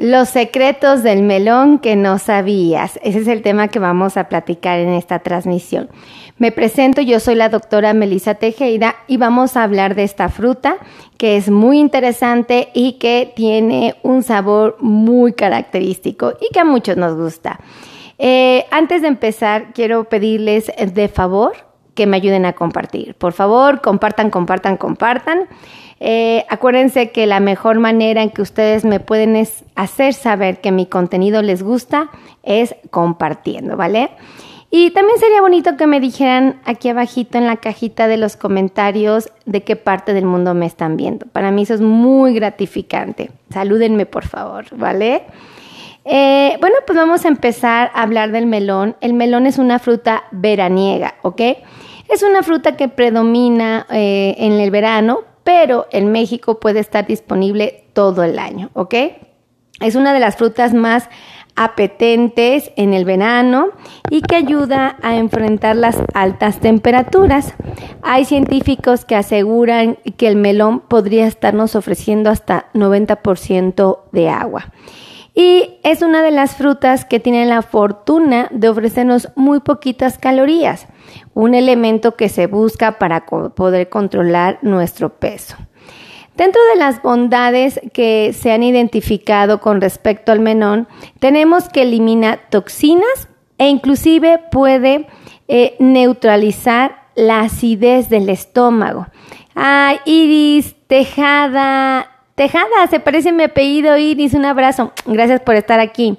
Los secretos del melón que no sabías. Ese es el tema que vamos a platicar en esta transmisión. Me presento, yo soy la doctora Melissa Tejeda y vamos a hablar de esta fruta que es muy interesante y que tiene un sabor muy característico y que a muchos nos gusta. Eh, antes de empezar, quiero pedirles de favor que me ayuden a compartir. Por favor, compartan, compartan, compartan. Eh, acuérdense que la mejor manera en que ustedes me pueden hacer saber que mi contenido les gusta es compartiendo, ¿vale? Y también sería bonito que me dijeran aquí abajito en la cajita de los comentarios de qué parte del mundo me están viendo. Para mí eso es muy gratificante. Salúdenme por favor, ¿vale? Eh, bueno, pues vamos a empezar a hablar del melón. El melón es una fruta veraniega, ¿ok? Es una fruta que predomina eh, en el verano, pero en México puede estar disponible todo el año, ¿ok? Es una de las frutas más apetentes en el verano y que ayuda a enfrentar las altas temperaturas. Hay científicos que aseguran que el melón podría estarnos ofreciendo hasta 90% de agua. Y es una de las frutas que tiene la fortuna de ofrecernos muy poquitas calorías un elemento que se busca para poder controlar nuestro peso. Dentro de las bondades que se han identificado con respecto al menón, tenemos que elimina toxinas e inclusive puede eh, neutralizar la acidez del estómago. Ah, Iris, Tejada, Tejada, se parece a mi apellido Iris, un abrazo, gracias por estar aquí.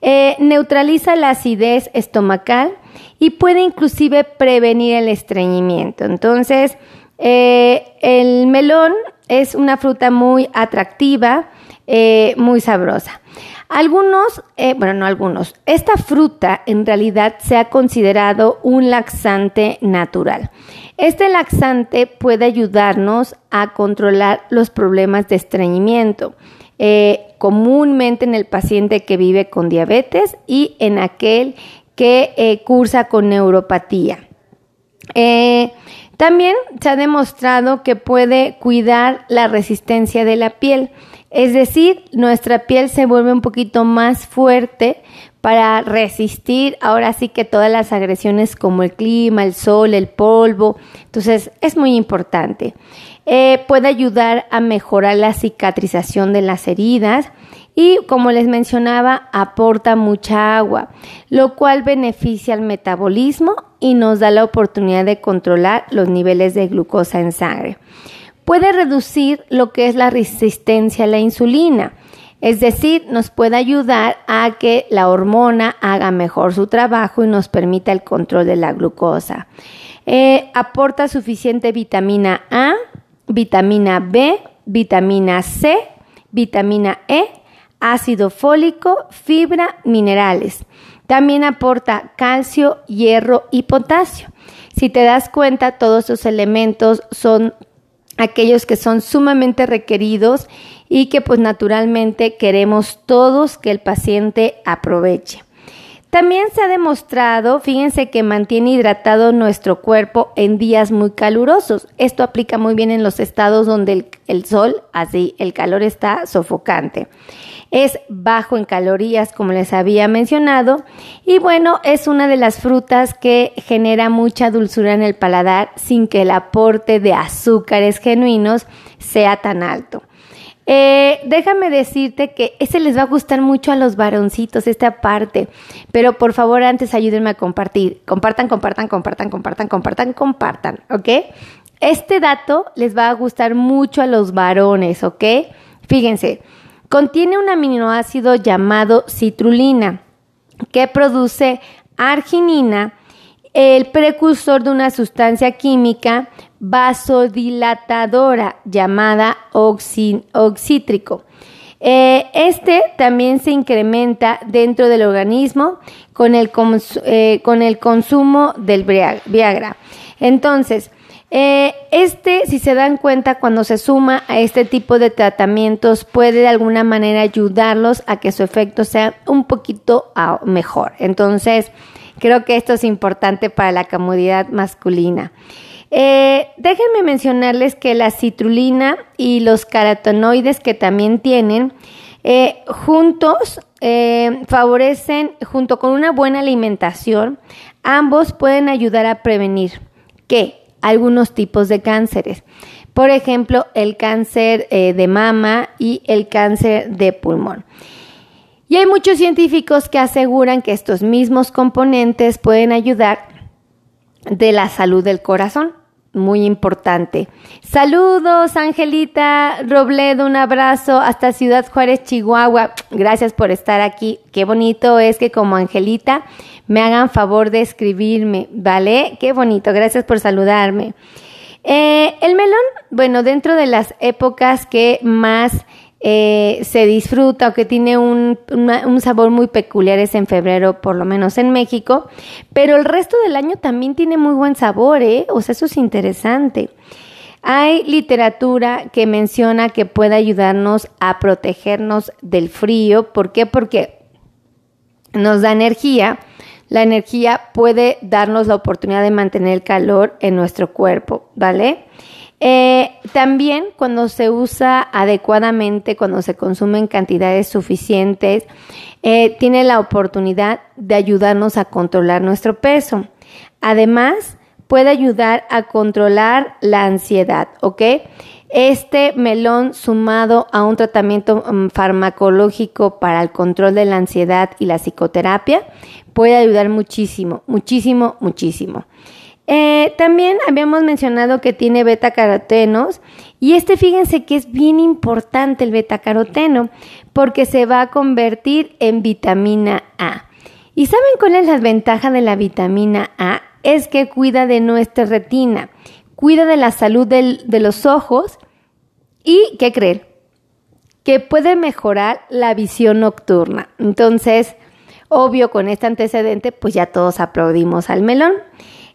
Eh, neutraliza la acidez estomacal y puede inclusive prevenir el estreñimiento. Entonces, eh, el melón es una fruta muy atractiva, eh, muy sabrosa. Algunos, bueno, no algunos, esta fruta en realidad se ha considerado un laxante natural. Este laxante puede ayudarnos a controlar los problemas de estreñimiento. Eh, comúnmente en el paciente que vive con diabetes y en aquel que eh, cursa con neuropatía. Eh, también se ha demostrado que puede cuidar la resistencia de la piel, es decir, nuestra piel se vuelve un poquito más fuerte para resistir ahora sí que todas las agresiones como el clima, el sol, el polvo. Entonces es muy importante. Eh, puede ayudar a mejorar la cicatrización de las heridas y como les mencionaba aporta mucha agua, lo cual beneficia al metabolismo y nos da la oportunidad de controlar los niveles de glucosa en sangre. Puede reducir lo que es la resistencia a la insulina. Es decir, nos puede ayudar a que la hormona haga mejor su trabajo y nos permita el control de la glucosa. Eh, aporta suficiente vitamina A, vitamina B, vitamina C, vitamina E, ácido fólico, fibra, minerales. También aporta calcio, hierro y potasio. Si te das cuenta, todos estos elementos son aquellos que son sumamente requeridos y que pues naturalmente queremos todos que el paciente aproveche. También se ha demostrado, fíjense que mantiene hidratado nuestro cuerpo en días muy calurosos. Esto aplica muy bien en los estados donde el, sol, así el calor está sofocante. Es bajo en calorías, como les había mencionado, y bueno, es una de las frutas que genera mucha dulzura en el paladar sin que el aporte de azúcares genuinos sea tan alto. Eh, déjame decirte que ese les va a gustar mucho a los varoncitos, esta parte. Pero por favor, antes ayúdenme a compartir. Compartan, compartan, compartan, compartan, compartan, compartan, ¿ok? Este dato les va a gustar mucho a los varones, ¿ok? Fíjense, contiene un aminoácido llamado citrulina que produce arginina, el precursor de una sustancia química vasodilatadora llamada oxítrico. Eh, este también se incrementa dentro del organismo con el, eh, con el consumo del Viagra. Entonces, eh, este, si se dan cuenta, cuando se suma a este tipo de tratamientos, puede de alguna manera ayudarlos a que su efecto sea un poquito ah, mejor. Entonces, creo que esto es importante para la comodidad masculina. Eh, déjenme mencionarles que la citrulina y los carotenoides que también tienen Eh, juntos eh, favorecen, junto con una buena alimentación, ambos pueden ayudar a prevenir que algunos tipos de cánceres. Por ejemplo, el cáncer de mama y el cáncer de pulmón. Y hay muchos científicos que aseguran que estos mismos componentes pueden ayudar de la salud del corazón. Muy importante. Saludos, Angelita Robledo, un abrazo hasta Ciudad Juárez, Chihuahua. Gracias por estar aquí. Qué bonito es que como Angelita me hagan favor de escribirme, ¿vale? Qué bonito, gracias por saludarme. Eh, el melón, bueno, dentro de las épocas que más eh, se disfruta o que tiene un, sabor muy peculiar es en febrero, por lo menos en México, pero el resto del año también tiene muy buen sabor, ¿eh? O sea, eso es interesante. Hay literatura que menciona que puede ayudarnos a protegernos del frío. ¿Por qué? Porque nos da energía. La energía puede darnos la oportunidad de mantener el calor en nuestro cuerpo, ¿vale? Eh, también cuando se usa adecuadamente, cuando se consume en cantidades suficientes, eh, tiene la oportunidad de ayudarnos a controlar nuestro peso. Además, puede ayudar a controlar la ansiedad, ¿ok? Este melón sumado a un tratamiento mm, farmacológico para el control de la ansiedad y la psicoterapia puede ayudar muchísimo, muchísimo, muchísimo. Eh, también habíamos mencionado que tiene beta carotenos y este fíjense que es bien importante el beta caroteno porque se va a convertir en vitamina A. ¿Y saben cuál es la ventaja de la vitamina A? Es que cuida de nuestra retina, cuida de la salud de los ojos y, ¿qué creen? Que puede mejorar la visión nocturna. Entonces, obvio, con este antecedente, pues ya todos aplaudimos al melón.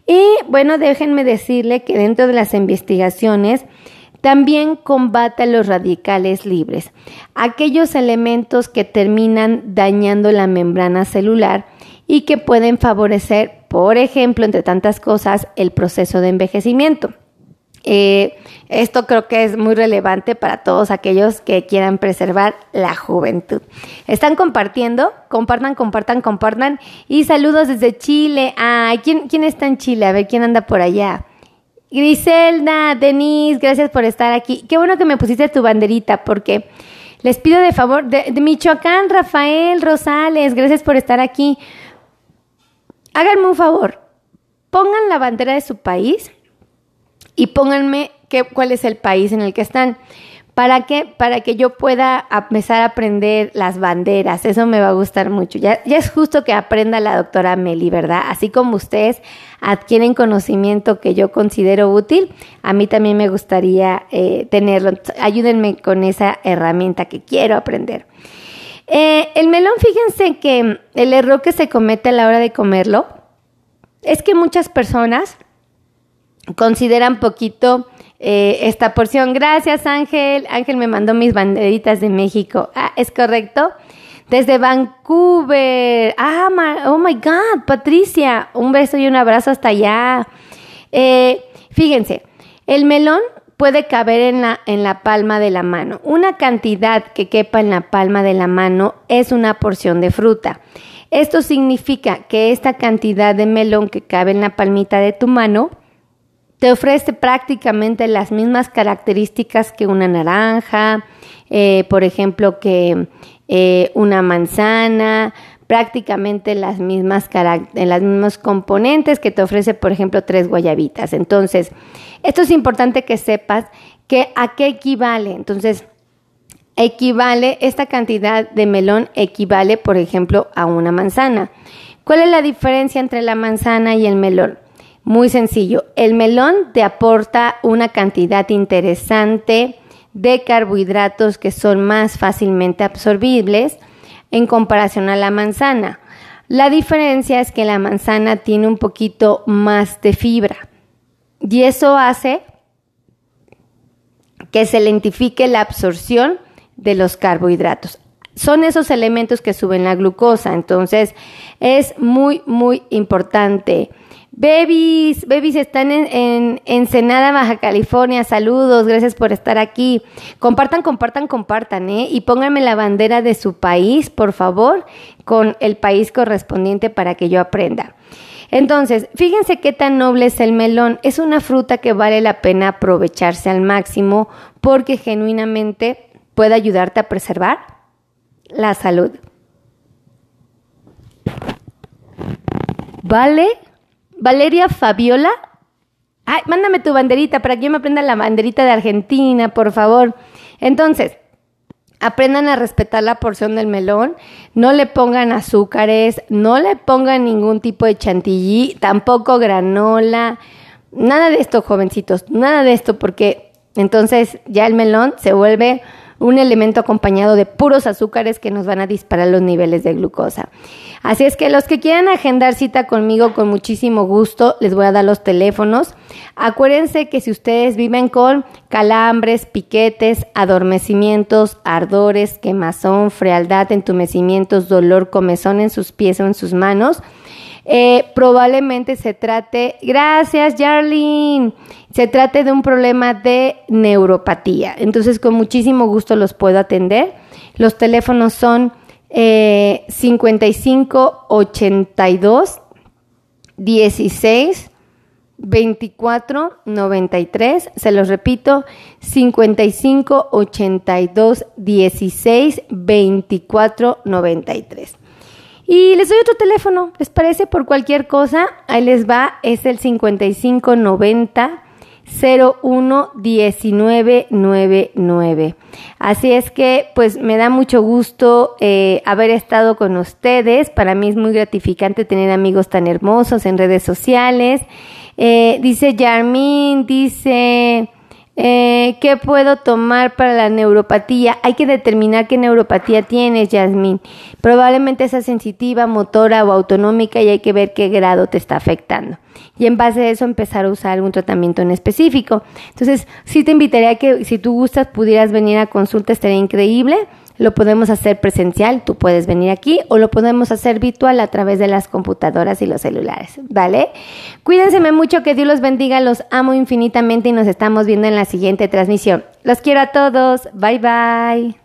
Y bueno, déjenme decirle que dentro de las investigaciones también combate los radicales libres, aquellos elementos que terminan dañando la membrana celular y que pueden favorecer, por ejemplo, entre tantas cosas, el proceso de envejecimiento. Eh, esto creo que es muy relevante para todos aquellos que quieran preservar la juventud. ¿Están compartiendo? Compartan, compartan, compartan. Y saludos desde Chile. Ay, ¿quién, quién está en Chile? A ver, ¿quién anda por allá? Griselda, Denise, gracias por estar aquí. Qué bueno que me pusiste tu banderita porque les pido de favor, de, de Michoacán, Rafael Rosales, gracias por estar aquí. Háganme un favor, pongan la bandera de su país y pónganme qué, cuál es el país en el que están. ¿Para qué? Para que yo pueda empezar a aprender las banderas. Eso me va a gustar mucho. Ya, ya es justo que aprenda la doctora Meli, ¿verdad? Así como ustedes adquieren conocimiento que yo considero útil, a mí también me gustaría eh, tenerlo. Ayúdenme con esa herramienta que quiero aprender. Eh, el melón, fíjense que el error que se comete a la hora de comerlo es que muchas personas consideran poquito eh, esta porción. Gracias, Ángel. Ángel me mandó mis banderitas de México. Ah, es correcto. Desde Vancouver. Ah, oh my God, Patricia. Un beso y un abrazo hasta allá. Eh, fíjense, el melón puede caber en la, en la palma de la mano. Una cantidad que quepa en la palma de la mano es una porción de fruta. Esto significa que esta cantidad de melón que cabe en la palmita de tu mano te ofrece prácticamente las mismas características que una naranja, eh, por ejemplo, que eh, una manzana, prácticamente las mismas las mismos componentes que te ofrece, por ejemplo, tres guayabitas. Entonces, esto es importante que sepas que a qué equivale. Entonces, equivale, esta cantidad de melón equivale, por ejemplo, a una manzana. ¿Cuál es la diferencia entre la manzana y el melón? Muy sencillo, el melón te aporta una cantidad interesante de carbohidratos que son más fácilmente absorbibles en comparación a la manzana. La diferencia es que la manzana tiene un poquito más de fibra y eso hace que se lentifique la absorción de los carbohidratos. Son esos elementos que suben la glucosa, entonces es muy, muy importante Babies, babies están en, en Ensenada, Baja California. Saludos, gracias por estar aquí. Compartan, compartan, compartan, ¿eh? Y pónganme la bandera de su país, por favor, con el país correspondiente para que yo aprenda. Entonces, fíjense qué tan noble es el melón. Es una fruta que vale la pena aprovecharse al máximo porque genuinamente puede ayudarte a preservar la salud. ¿Vale? Valeria Fabiola. Ay, mándame tu banderita para que yo me aprenda la banderita de Argentina, por favor. Entonces, aprendan a respetar la porción del melón, no le pongan azúcares, no le pongan ningún tipo de chantilly, tampoco granola, nada de esto, jovencitos, nada de esto, porque entonces ya el melón se vuelve un elemento acompañado de puros azúcares que nos van a disparar los niveles de glucosa. Así es que los que quieran agendar cita conmigo con muchísimo gusto, les voy a dar los teléfonos. Acuérdense que si ustedes viven con calambres, piquetes, adormecimientos, ardores, quemazón, frialdad, entumecimientos, dolor, comezón en sus pies o en sus manos, eh, probablemente se trate, gracias Jarlene, se trate de un problema de neuropatía. Entonces con muchísimo gusto los puedo atender. Los teléfonos son eh, 55 82 16 24 93, se los repito, 55 82 16 24 93. Y les doy otro teléfono, ¿les parece? Por cualquier cosa, ahí les va, es el 55 90 011999. Así es que pues me da mucho gusto eh, haber estado con ustedes. Para mí es muy gratificante tener amigos tan hermosos en redes sociales. Eh, dice Yarmin, dice... Eh, ¿Qué puedo tomar para la neuropatía? Hay que determinar qué neuropatía tienes, Yasmin. Probablemente sea sensitiva, motora o autonómica y hay que ver qué grado te está afectando. Y en base a eso empezar a usar algún tratamiento en específico. Entonces, sí te invitaría a que si tú gustas pudieras venir a consulta, estaría increíble. Lo podemos hacer presencial, tú puedes venir aquí o lo podemos hacer virtual a través de las computadoras y los celulares, ¿vale? Cuídense mucho, que Dios los bendiga, los amo infinitamente y nos estamos viendo en la siguiente transmisión. Los quiero a todos, bye bye.